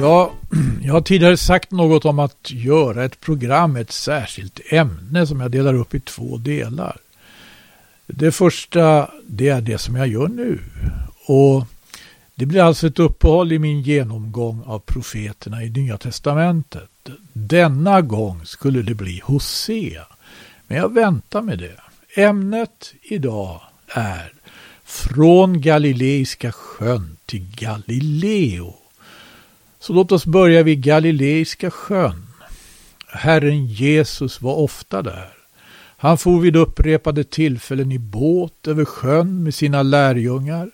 Ja, jag har tidigare sagt något om att göra ett program med ett särskilt ämne som jag delar upp i två delar. Det första, det är det som jag gör nu. Och det blir alltså ett uppehåll i min genomgång av profeterna i Nya Testamentet. Denna gång skulle det bli Hosea. Men jag väntar med det. Ämnet idag är Från Galileiska sjön till Galileo. Så låt oss börja vid Galileiska sjön. Herren Jesus var ofta där. Han for vid upprepade tillfällen i båt över sjön med sina lärjungar.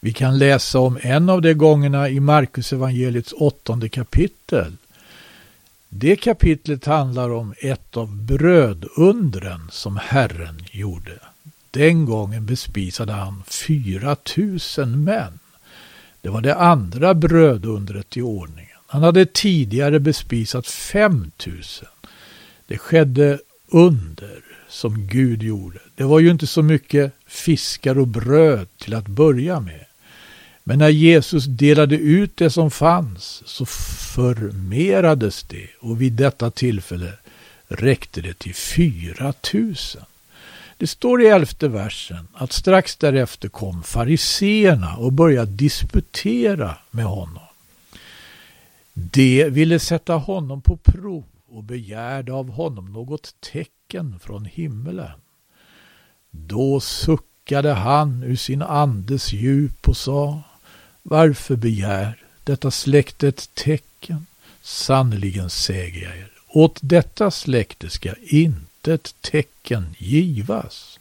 Vi kan läsa om en av de gångerna i Markus evangeliets åttonde kapitel. Det kapitlet handlar om ett av brödundren som Herren gjorde. Den gången bespisade han fyra tusen män. Det var det andra brödundret i ordningen. Han hade tidigare bespisat fem tusen. Det skedde under som Gud gjorde. Det var ju inte så mycket fiskar och bröd till att börja med. Men när Jesus delade ut det som fanns så förmerades det och vid detta tillfälle räckte det till fyra tusen. Det står i elfte versen att strax därefter kom fariseerna och började disputera med honom. De ville sätta honom på prov och begärde av honom något tecken från himmelen. Då suckade han ur sin andes djup och sa Varför begär detta släkte ett tecken? Sannerligen säger jag er, åt detta släkte ska inte ett tecken givas.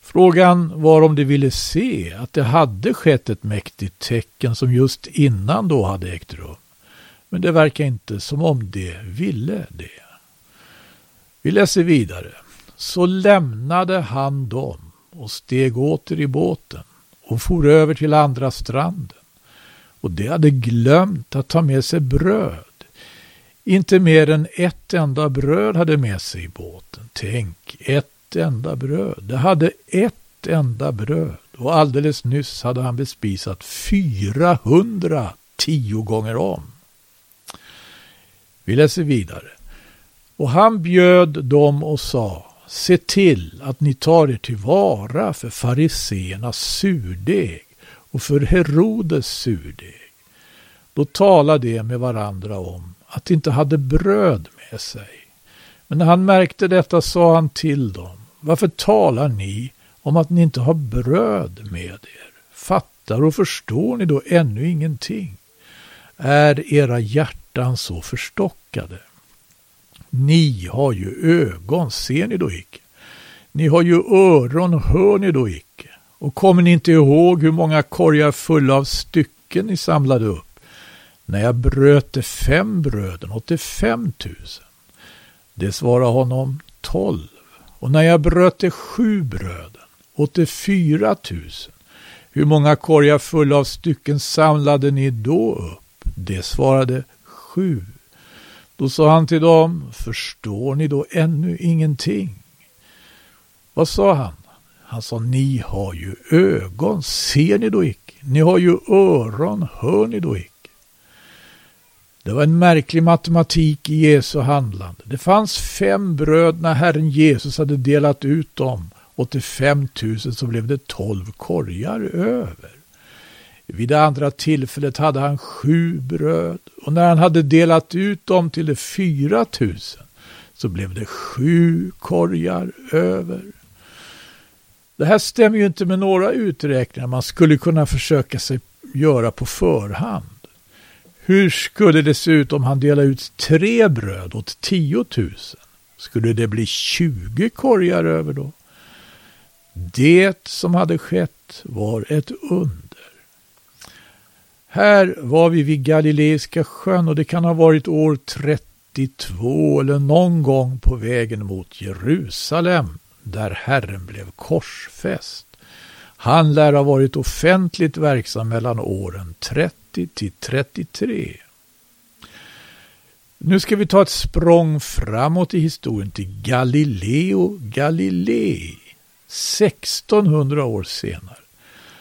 Frågan var om de ville se att det hade skett ett mäktigt tecken som just innan då hade ägt rum. Men det verkar inte som om de ville det. Vi läser vidare. Så lämnade han dem och steg åter i båten och for över till andra stranden. Och de hade glömt att ta med sig bröd. Inte mer än ett enda bröd hade med sig i båten. Tänk, ett enda bröd. De hade ett enda bröd. Och alldeles nyss hade han bespisat 400 tio gånger om. Vi läser vidare. Och han bjöd dem och sa Se till att ni tar er tillvara för fariseernas surdeg och för Herodes surdeg. Då talade de med varandra om att de inte hade bröd med sig. Men när han märkte detta sa han till dem, varför talar ni om att ni inte har bröd med er? Fattar och förstår ni då ännu ingenting? Är era hjärtan så förstockade? Ni har ju ögon, ser ni då icke? Ni har ju öron, hör ni då icke? Och kommer ni inte ihåg hur många korgar fulla av stycken ni samlade upp? När jag bröt de fem bröden åt de fem tusen. Det svarade honom tolv. Och när jag bröt de sju bröden åt de fyra tusen. Hur många korgar fulla av stycken samlade ni då upp? Det svarade sju. Då sa han till dem, förstår ni då ännu ingenting? Vad sa han? Han sa, ni har ju ögon, ser ni då icke? Ni har ju öron, hör ni då icke? Det var en märklig matematik i Jesu handlande. Det fanns fem bröd när Herren Jesus hade delat ut dem. Och till fem tusen så blev det tolv korgar över. Vid det andra tillfället hade han sju bröd och när han hade delat ut dem till de fyra tusen så blev det sju korgar över. Det här stämmer ju inte med några uträkningar man skulle kunna försöka sig göra på förhand. Hur skulle det se ut om han delade ut tre bröd åt tiotusen? Skulle det bli tjugo korgar över då? Det som hade skett var ett under. Här var vi vid Galileiska sjön och det kan ha varit år 32 eller någon gång på vägen mot Jerusalem där Herren blev korsfäst. Han lär ha varit offentligt verksam mellan åren 30 till 33. Nu ska vi ta ett språng framåt i historien till Galileo Galilei. 1600 år senare.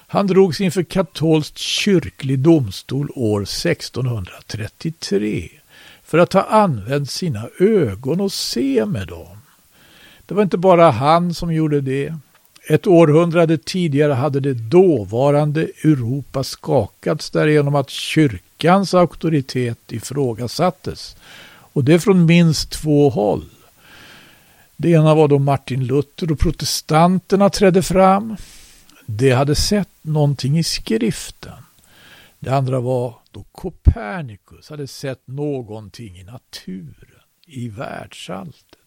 Han drogs inför katolsk kyrklig domstol år 1633 för att ha använt sina ögon och se med dem. Det var inte bara han som gjorde det. Ett århundrade tidigare hade det dåvarande Europa skakats därigenom att kyrkans auktoritet ifrågasattes. Och det från minst två håll. Det ena var då Martin Luther och protestanterna trädde fram. De hade sett någonting i skriften. Det andra var då Copernicus hade sett någonting i naturen, i världsalltet.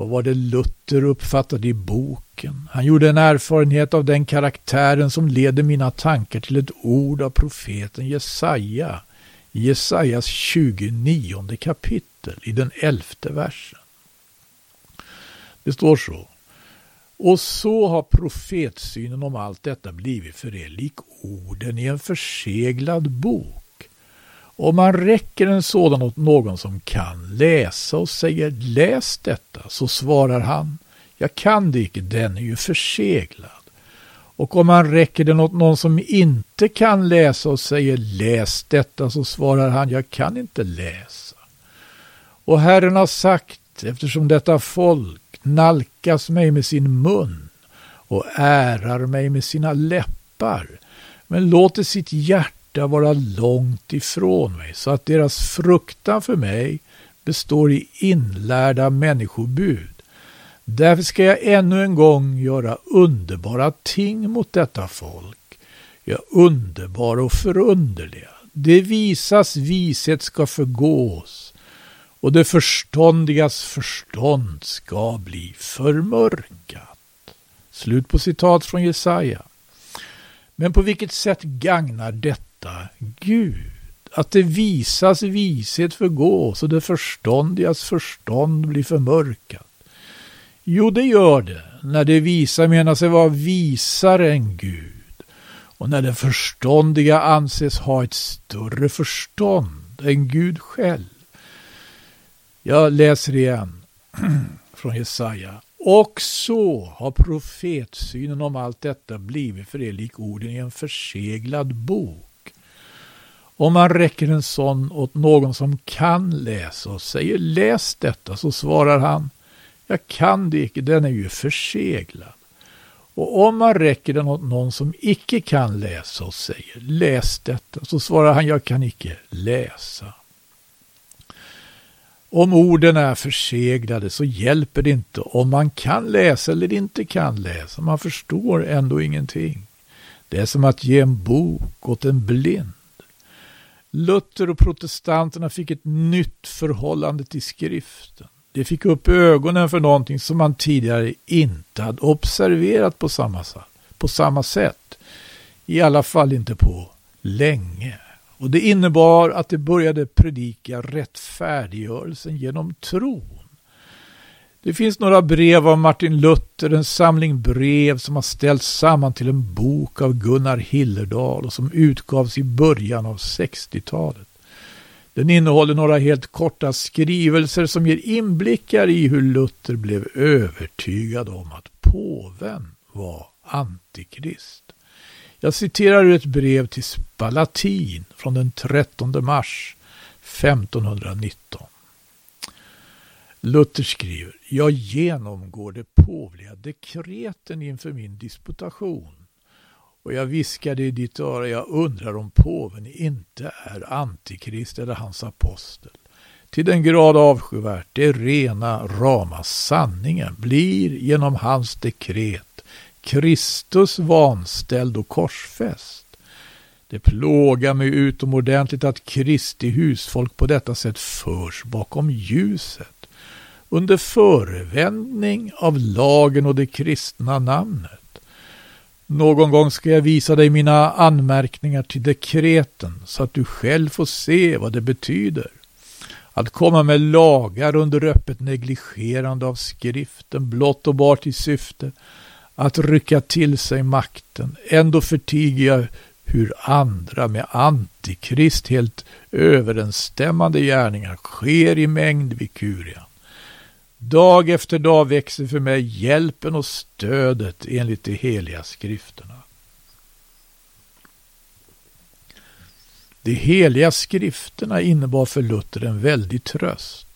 Vad var det Luther uppfattade i boken? Han gjorde en erfarenhet av den karaktären som leder mina tankar till ett ord av profeten Jesaja i Jesajas 29 kapitel i den elfte versen. Det står så. Och så har profetsynen om allt detta blivit för er lik orden i en förseglad bok. Om man räcker en sådan åt någon som kan läsa och säger läs detta, så svarar han jag kan det icke, den är ju förseglad. Och om man räcker den åt någon som inte kan läsa och säger läs detta, så svarar han jag kan inte läsa. Och Herren har sagt, eftersom detta folk nalkas mig med sin mun och ärar mig med sina läppar, men låter sitt hjärta vara långt ifrån mig, så att deras fruktan för mig består i inlärda människobud. Därför ska jag ännu en gång göra underbara ting mot detta folk. Ja, underbara och förunderliga. Det visas vishet ska förgås och det förståndigas förstånd ska bli förmörkat. Slut på citat från Jesaja. Men på vilket sätt gagnar detta Gud? Att det visas vishet förgås och det förståndigas förstånd blir förmörkat. Jo, det gör det när det visa menar sig vara visare än Gud och när det förståndiga anses ha ett större förstånd än Gud själv. Jag läser igen från Jesaja. Och så har profetsynen om allt detta blivit för er lik orden i en förseglad bok. Om man räcker en sån åt någon som kan läsa och säger läs detta så svarar han jag kan det icke, den är ju förseglad. Och om man räcker den åt någon som icke kan läsa och säger läs detta så svarar han jag kan icke läsa. Om orden är förseglade så hjälper det inte om man kan läsa eller inte kan läsa. Man förstår ändå ingenting. Det är som att ge en bok åt en blind. Luther och protestanterna fick ett nytt förhållande till skriften. De fick upp ögonen för någonting som man tidigare inte hade observerat på samma, på samma sätt. I alla fall inte på länge. Och det innebar att de började predika rättfärdiggörelsen genom tron. Det finns några brev av Martin Luther, en samling brev som har ställts samman till en bok av Gunnar Hillerdal och som utgavs i början av 60-talet. Den innehåller några helt korta skrivelser som ger inblickar i hur Luther blev övertygad om att påven var antikrist. Jag citerar ur ett brev till Spalatin från den 13 mars 1519. Luther skriver, jag genomgår de påvliga dekreten inför min disputation och jag viskade i ditt öra, jag undrar om påven inte är antikrist eller hans apostel. Till den grad avskyvärt, det rena, rama sanningen blir genom hans dekret Kristus vanställd och korsfäst. Det plågar mig utomordentligt att Kristi husfolk på detta sätt förs bakom ljuset under förevändning av lagen och det kristna namnet. Någon gång ska jag visa dig mina anmärkningar till dekreten så att du själv får se vad det betyder. Att komma med lagar under öppet negligerande av skriften blott och bart i syfte att rycka till sig makten. Ändå förtiger jag hur andra med antikrist helt överensstämmande gärningar sker i mängd vid kurian. Dag efter dag växer för mig hjälpen och stödet enligt de heliga skrifterna. De heliga skrifterna innebar för Luther en väldig tröst.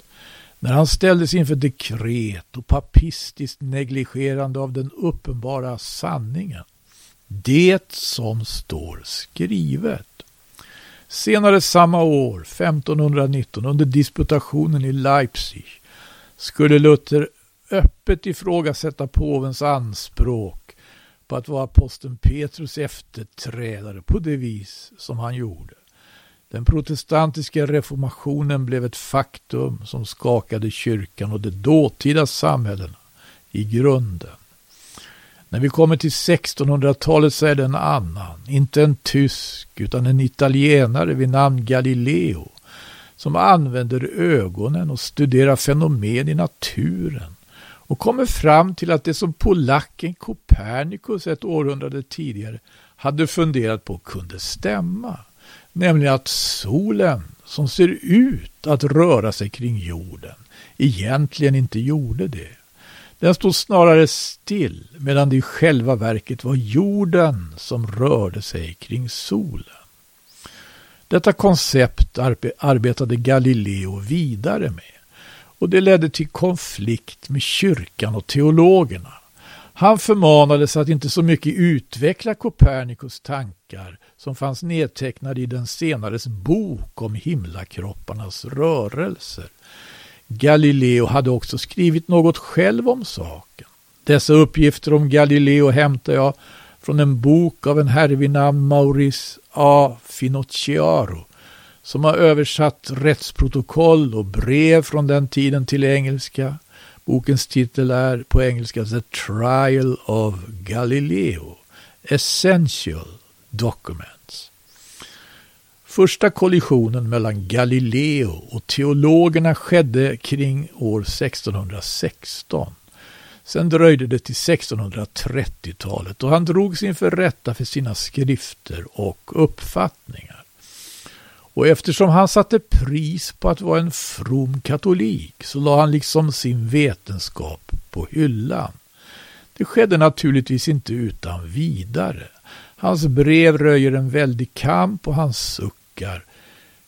När han ställdes inför dekret och papistiskt negligerande av den uppenbara sanningen. Det som står skrivet. Senare samma år, 1519, under disputationen i Leipzig, skulle Luther öppet ifrågasätta påvens anspråk på att vara aposteln Petrus efterträdare på det vis som han gjorde. Den protestantiska reformationen blev ett faktum som skakade kyrkan och de dåtida samhällena i grunden. När vi kommer till 1600-talet så är det en annan, inte en tysk utan en italienare vid namn Galileo som använder ögonen och studerar fenomen i naturen och kommer fram till att det som polacken Copernicus ett århundrade tidigare hade funderat på kunde stämma. Nämligen att solen, som ser ut att röra sig kring jorden, egentligen inte gjorde det. Den stod snarare still medan det i själva verket var jorden som rörde sig kring solen. Detta koncept arbetade Galileo vidare med och det ledde till konflikt med kyrkan och teologerna. Han förmanades att inte så mycket utveckla Copernicus tankar som fanns nedtecknade i den senares bok om himlakropparnas rörelser. Galileo hade också skrivit något själv om saken. Dessa uppgifter om Galileo hämtar jag från en bok av en herre vid namn Maurice A. Finocchiaro som har översatt rättsprotokoll och brev från den tiden till engelska. Bokens titel är på engelska The Trial of Galileo. Essential Documents. Första kollisionen mellan Galileo och teologerna skedde kring år 1616. Sen dröjde det till 1630-talet och han drogs inför rätta för sina skrifter och uppfattningar. Och eftersom han satte pris på att vara en from katolik så la han liksom sin vetenskap på hyllan. Det skedde naturligtvis inte utan vidare. Hans brev röjer en väldig kamp och han suckar.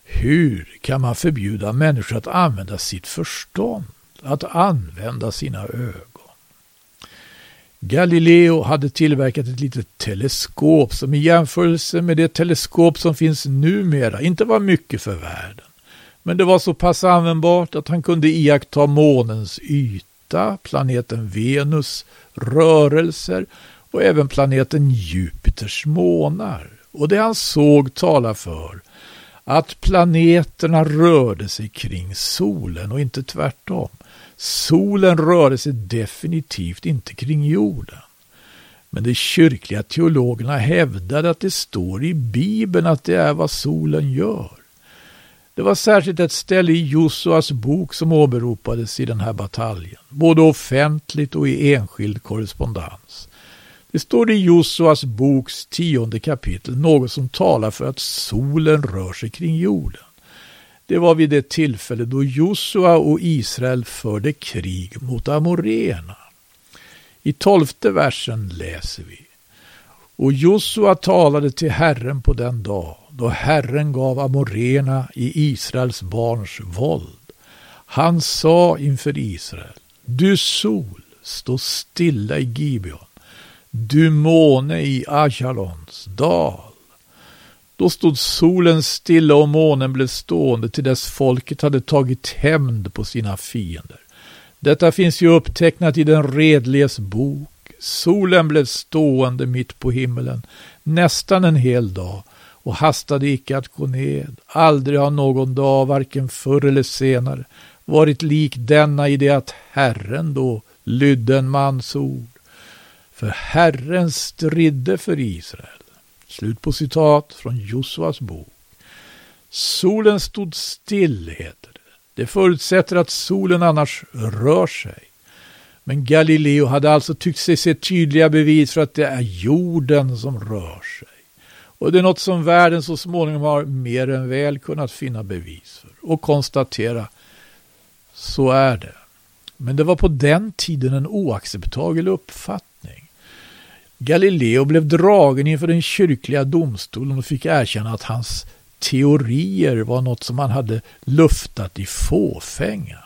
Hur kan man förbjuda människor att använda sitt förstånd, att använda sina ögon? Galileo hade tillverkat ett litet teleskop som i jämförelse med det teleskop som finns numera inte var mycket för världen. Men det var så pass användbart att han kunde iaktta månens yta, planeten Venus rörelser och även planeten Jupiters månar. Och det han såg talar för att planeterna rörde sig kring solen och inte tvärtom. Solen rörde sig definitivt inte kring jorden. Men de kyrkliga teologerna hävdade att det står i Bibeln att det är vad solen gör. Det var särskilt ett ställe i Josuas bok som åberopades i den här bataljen, både offentligt och i enskild korrespondens. Det står i Josuas boks tionde kapitel något som talar för att solen rör sig kring jorden. Det var vid det tillfälle då Josua och Israel förde krig mot amoréerna. I tolfte versen läser vi. Och Josua talade till Herren på den dag då Herren gav amoréerna i Israels barns våld. Han sa inför Israel, du sol, stå stilla i Gibeon, du måne i Ajalons dal. Då stod solen stilla och månen blev stående till dess folket hade tagit hämnd på sina fiender. Detta finns ju upptecknat i den redliges bok. Solen blev stående mitt på himmelen nästan en hel dag och hastade icke att gå ned. Aldrig har någon dag, varken förr eller senare, varit lik denna i det att Herren då lydde en mans ord. För Herren stridde för Israel. Slut på citat från Josuas bok. Solen stod still, heter det. Det förutsätter att solen annars rör sig. Men Galileo hade alltså tyckt sig se tydliga bevis för att det är jorden som rör sig. Och det är något som världen så småningom har mer än väl kunnat finna bevis för och konstatera. Så är det. Men det var på den tiden en oacceptabel uppfattning. Galileo blev dragen inför den kyrkliga domstolen och fick erkänna att hans teorier var något som han hade luftat i fåfängan.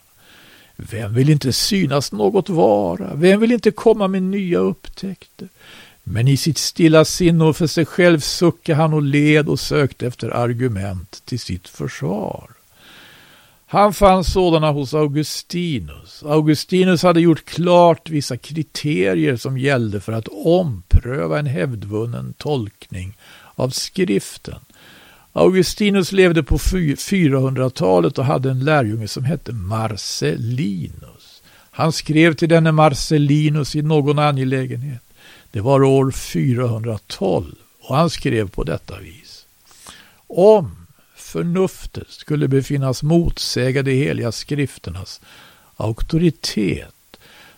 Vem vill inte synas något vara? Vem vill inte komma med nya upptäckter? Men i sitt stilla sinne och för sig själv suckade han och led och sökte efter argument till sitt försvar. Han fann sådana hos Augustinus. Augustinus hade gjort klart vissa kriterier som gällde för att ompröva en hävdvunnen tolkning av skriften. Augustinus levde på 400-talet och hade en lärjunge som hette Marcellinus. Han skrev till denne Marcellinus i någon angelägenhet. Det var år 412 och han skrev på detta vis. Om förnuftet skulle befinnas motsäga de heliga skrifternas auktoritet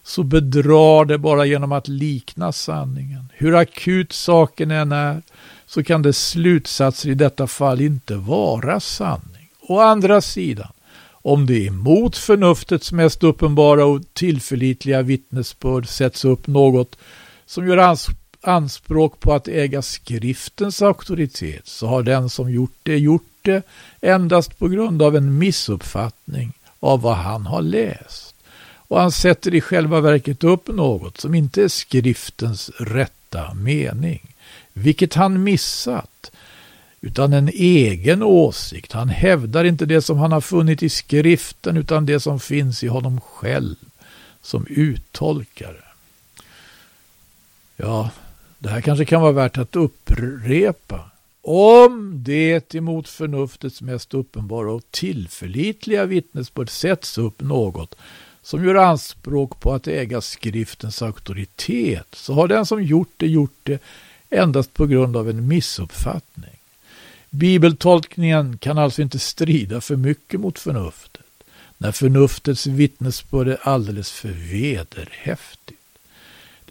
så bedrar det bara genom att likna sanningen. Hur akut saken än är så kan dess slutsatser i detta fall inte vara sanning. Å andra sidan, om det emot förnuftets mest uppenbara och tillförlitliga vittnesbörd sätts upp något som gör anspråk på att äga skriftens auktoritet så har den som gjort det gjort det endast på grund av en missuppfattning av vad han har läst. Och han sätter i själva verket upp något som inte är skriftens rätta mening, vilket han missat, utan en egen åsikt. Han hävdar inte det som han har funnit i skriften utan det som finns i honom själv som uttolkare. Ja, det här kanske kan vara värt att upprepa. Om det emot förnuftets mest uppenbara och tillförlitliga vittnesbörd sätts upp något som gör anspråk på att äga skriftens auktoritet så har den som gjort det gjort det endast på grund av en missuppfattning. Bibeltolkningen kan alltså inte strida för mycket mot förnuftet när förnuftets vittnesbörd är alldeles för vederhäftigt.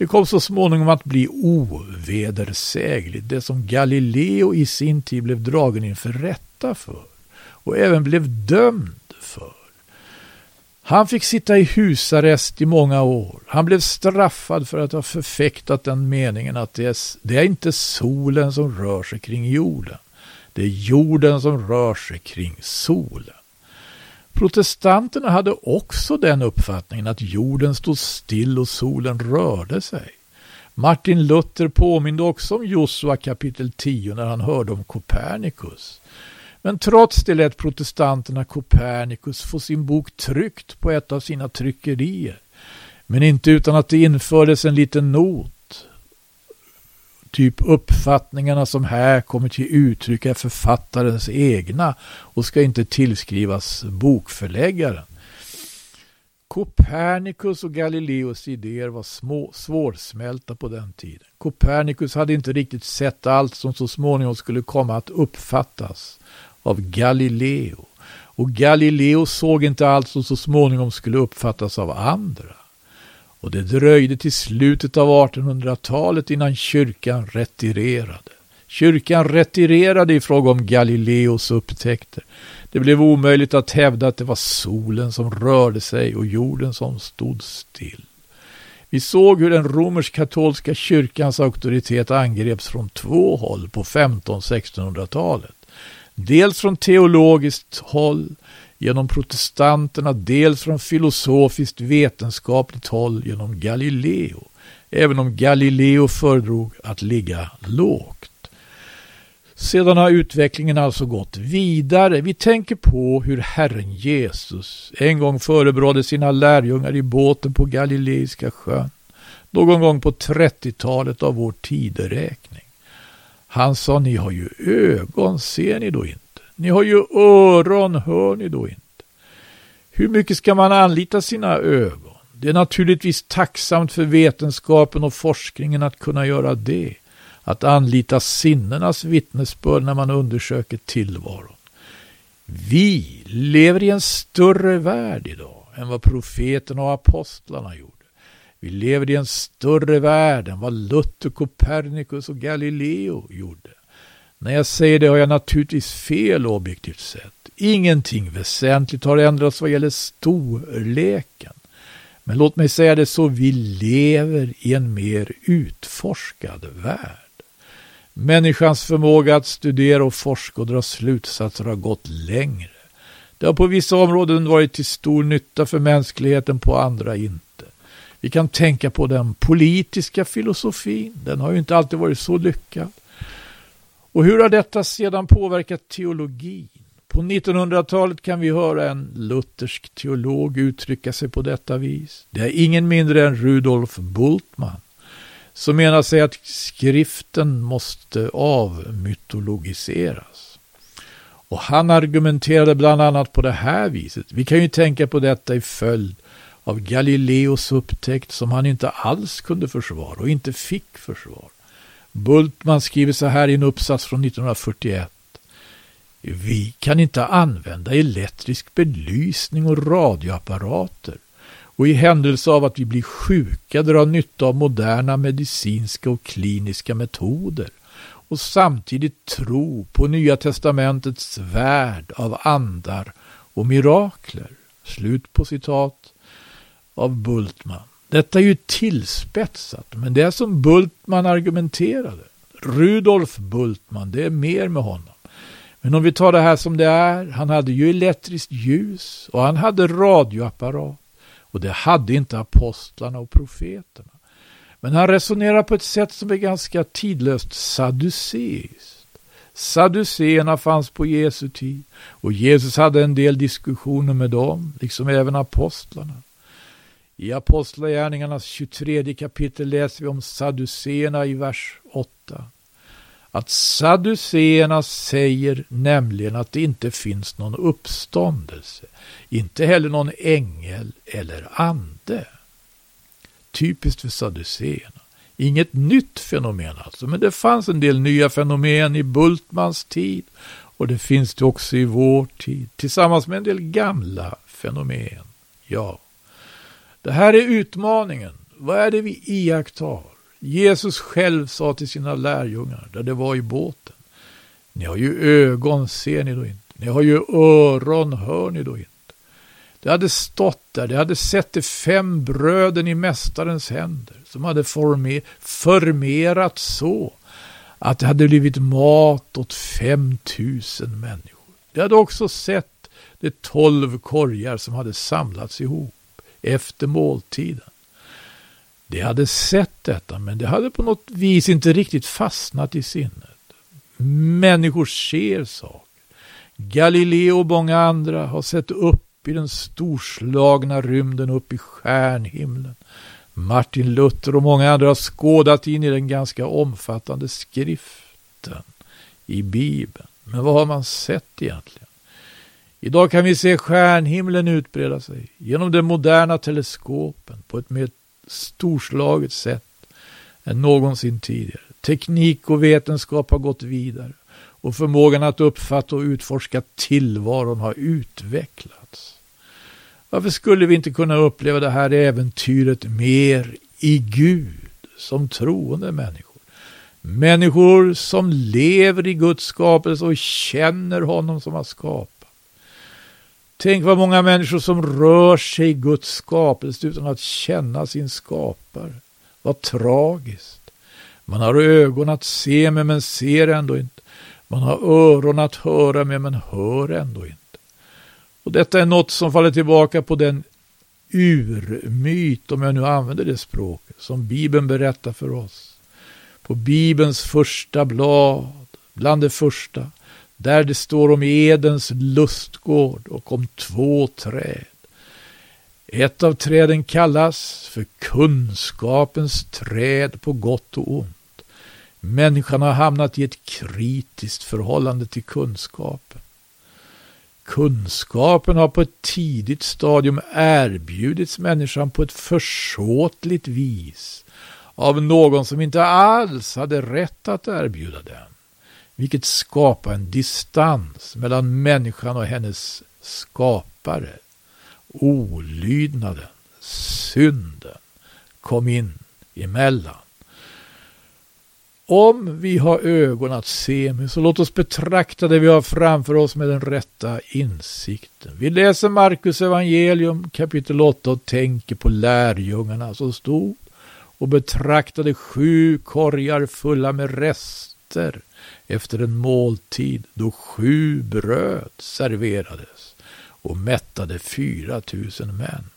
Det kom så småningom att bli ovedersägligt, det som Galileo i sin tid blev dragen inför rätta för och även blev dömd för. Han fick sitta i husarrest i många år. Han blev straffad för att ha förfäktat den meningen att det är, det är inte solen som rör sig kring jorden. Det är jorden som rör sig kring solen. Protestanterna hade också den uppfattningen att jorden stod still och solen rörde sig. Martin Luther påminde också om Josua kapitel 10 när han hörde om Copernicus. Men trots det lät protestanterna Copernicus få sin bok tryckt på ett av sina tryckerier. Men inte utan att det infördes en liten not typ uppfattningarna som här kommer till uttryck är författarens egna och ska inte tillskrivas bokförläggaren. Copernicus och Galileos idéer var små, svårsmälta på den tiden. Copernicus hade inte riktigt sett allt som så småningom skulle komma att uppfattas av Galileo. Och Galileo såg inte allt som så småningom skulle uppfattas av andra. Och det dröjde till slutet av 1800-talet innan kyrkan retirerade. Kyrkan retirerade i fråga om Galileos upptäckter. Det blev omöjligt att hävda att det var solen som rörde sig och jorden som stod still. Vi såg hur den romersk-katolska kyrkans auktoritet angreps från två håll på 1500-1600-talet. Dels från teologiskt håll genom protestanterna, dels från filosofiskt vetenskapligt håll genom Galileo, även om Galileo föredrog att ligga lågt. Sedan har utvecklingen alltså gått vidare. Vi tänker på hur Herren Jesus en gång förebrådde sina lärjungar i båten på Galileiska sjön. Någon gång på 30-talet av vår tideräkning. Han sa, ni har ju ögon, ser ni då inte? Ni har ju öron, hör ni då inte? Hur mycket ska man anlita sina ögon? Det är naturligtvis tacksamt för vetenskapen och forskningen att kunna göra det. Att anlita sinnenas vittnesbörd när man undersöker tillvaron. Vi lever i en större värld idag än vad profeterna och apostlarna gjorde. Vi lever i en större värld än vad Luther, Copernicus och Galileo gjorde. När jag säger det har jag naturligtvis fel objektivt sett. Ingenting väsentligt har ändrats vad gäller storleken. Men låt mig säga det så, vi lever i en mer utforskad värld. Människans förmåga att studera och forska och dra slutsatser har gått längre. Det har på vissa områden varit till stor nytta för mänskligheten, på andra inte. Vi kan tänka på den politiska filosofin. Den har ju inte alltid varit så lyckad. Och hur har detta sedan påverkat teologin? På 1900-talet kan vi höra en luthersk teolog uttrycka sig på detta vis. Det är ingen mindre än Rudolf Bultmann som menar sig att skriften måste avmytologiseras. Och han argumenterade bland annat på det här viset. Vi kan ju tänka på detta i följd av Galileos upptäckt som han inte alls kunde försvara och inte fick försvara. Bultman skriver så här i en uppsats från 1941. Vi kan inte använda elektrisk belysning och radioapparater och i händelse av att vi blir sjuka dra nytta av moderna medicinska och kliniska metoder och samtidigt tro på Nya testamentets värld av andar och mirakler. Slut på citat av Bultman. Detta är ju tillspetsat, men det är som Bultman argumenterade. Rudolf Bultman, det är mer med honom. Men om vi tar det här som det är, han hade ju elektriskt ljus och han hade radioapparat. Och det hade inte apostlarna och profeterna. Men han resonerar på ett sätt som är ganska tidlöst saduceiskt. Saduceerna fanns på Jesu tid och Jesus hade en del diskussioner med dem, liksom även apostlarna. I Apostlagärningarnas 23 kapitel läser vi om sadduceerna i vers 8. Att sadduceerna säger nämligen att det inte finns någon uppståndelse, inte heller någon ängel eller ande. Typiskt för sadduceerna. Inget nytt fenomen alltså, men det fanns en del nya fenomen i Bultmans tid och det finns det också i vår tid, tillsammans med en del gamla fenomen. Ja. Det här är utmaningen. Vad är det vi iakttar? Jesus själv sa till sina lärjungar, där det var i båten. Ni har ju ögon, ser ni då inte? Ni har ju öron, hör ni då inte? Det hade stått där, det hade sett de fem bröden i Mästarens händer, som hade former, förmerat så att det hade blivit mat åt fem tusen människor. Det hade också sett de tolv korgar som hade samlats ihop efter måltiden. De hade sett detta, men det hade på något vis inte riktigt fastnat i sinnet. Människor ser saker. Galileo och många andra har sett upp i den storslagna rymden, upp i stjärnhimlen. Martin Luther och många andra har skådat in i den ganska omfattande skriften i Bibeln. Men vad har man sett egentligen? Idag kan vi se stjärnhimlen utbreda sig genom de moderna teleskopen på ett mer storslaget sätt än någonsin tidigare. Teknik och vetenskap har gått vidare och förmågan att uppfatta och utforska tillvaron har utvecklats. Varför skulle vi inte kunna uppleva det här äventyret mer i Gud som troende människor? Människor som lever i Guds skapelse och känner honom som har skapat. Tänk vad många människor som rör sig i Guds skapelse utan att känna sin skapare. Vad tragiskt. Man har ögon att se med men ser ändå inte. Man har öron att höra med men hör ändå inte. Och detta är något som faller tillbaka på den urmyt, om jag nu använder det språket, som Bibeln berättar för oss. På Bibelns första blad, bland det första, där det står om Edens lustgård och om två träd. Ett av träden kallas för kunskapens träd på gott och ont. Människan har hamnat i ett kritiskt förhållande till kunskapen. Kunskapen har på ett tidigt stadium erbjudits människan på ett försåtligt vis av någon som inte alls hade rätt att erbjuda den vilket skapar en distans mellan människan och hennes skapare. Olydnaden, synden kom in emellan. Om vi har ögon att se med, så låt oss betrakta det vi har framför oss med den rätta insikten. Vi läser Markus evangelium kapitel 8 och tänker på lärjungarna som stod och betraktade sju korgar fulla med rester efter en måltid då sju bröd serverades och mättade fyra tusen män.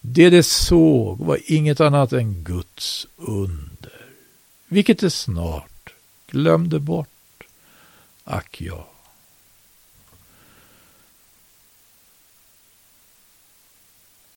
Det de såg var inget annat än Guds under, vilket de snart glömde bort. Ack ja,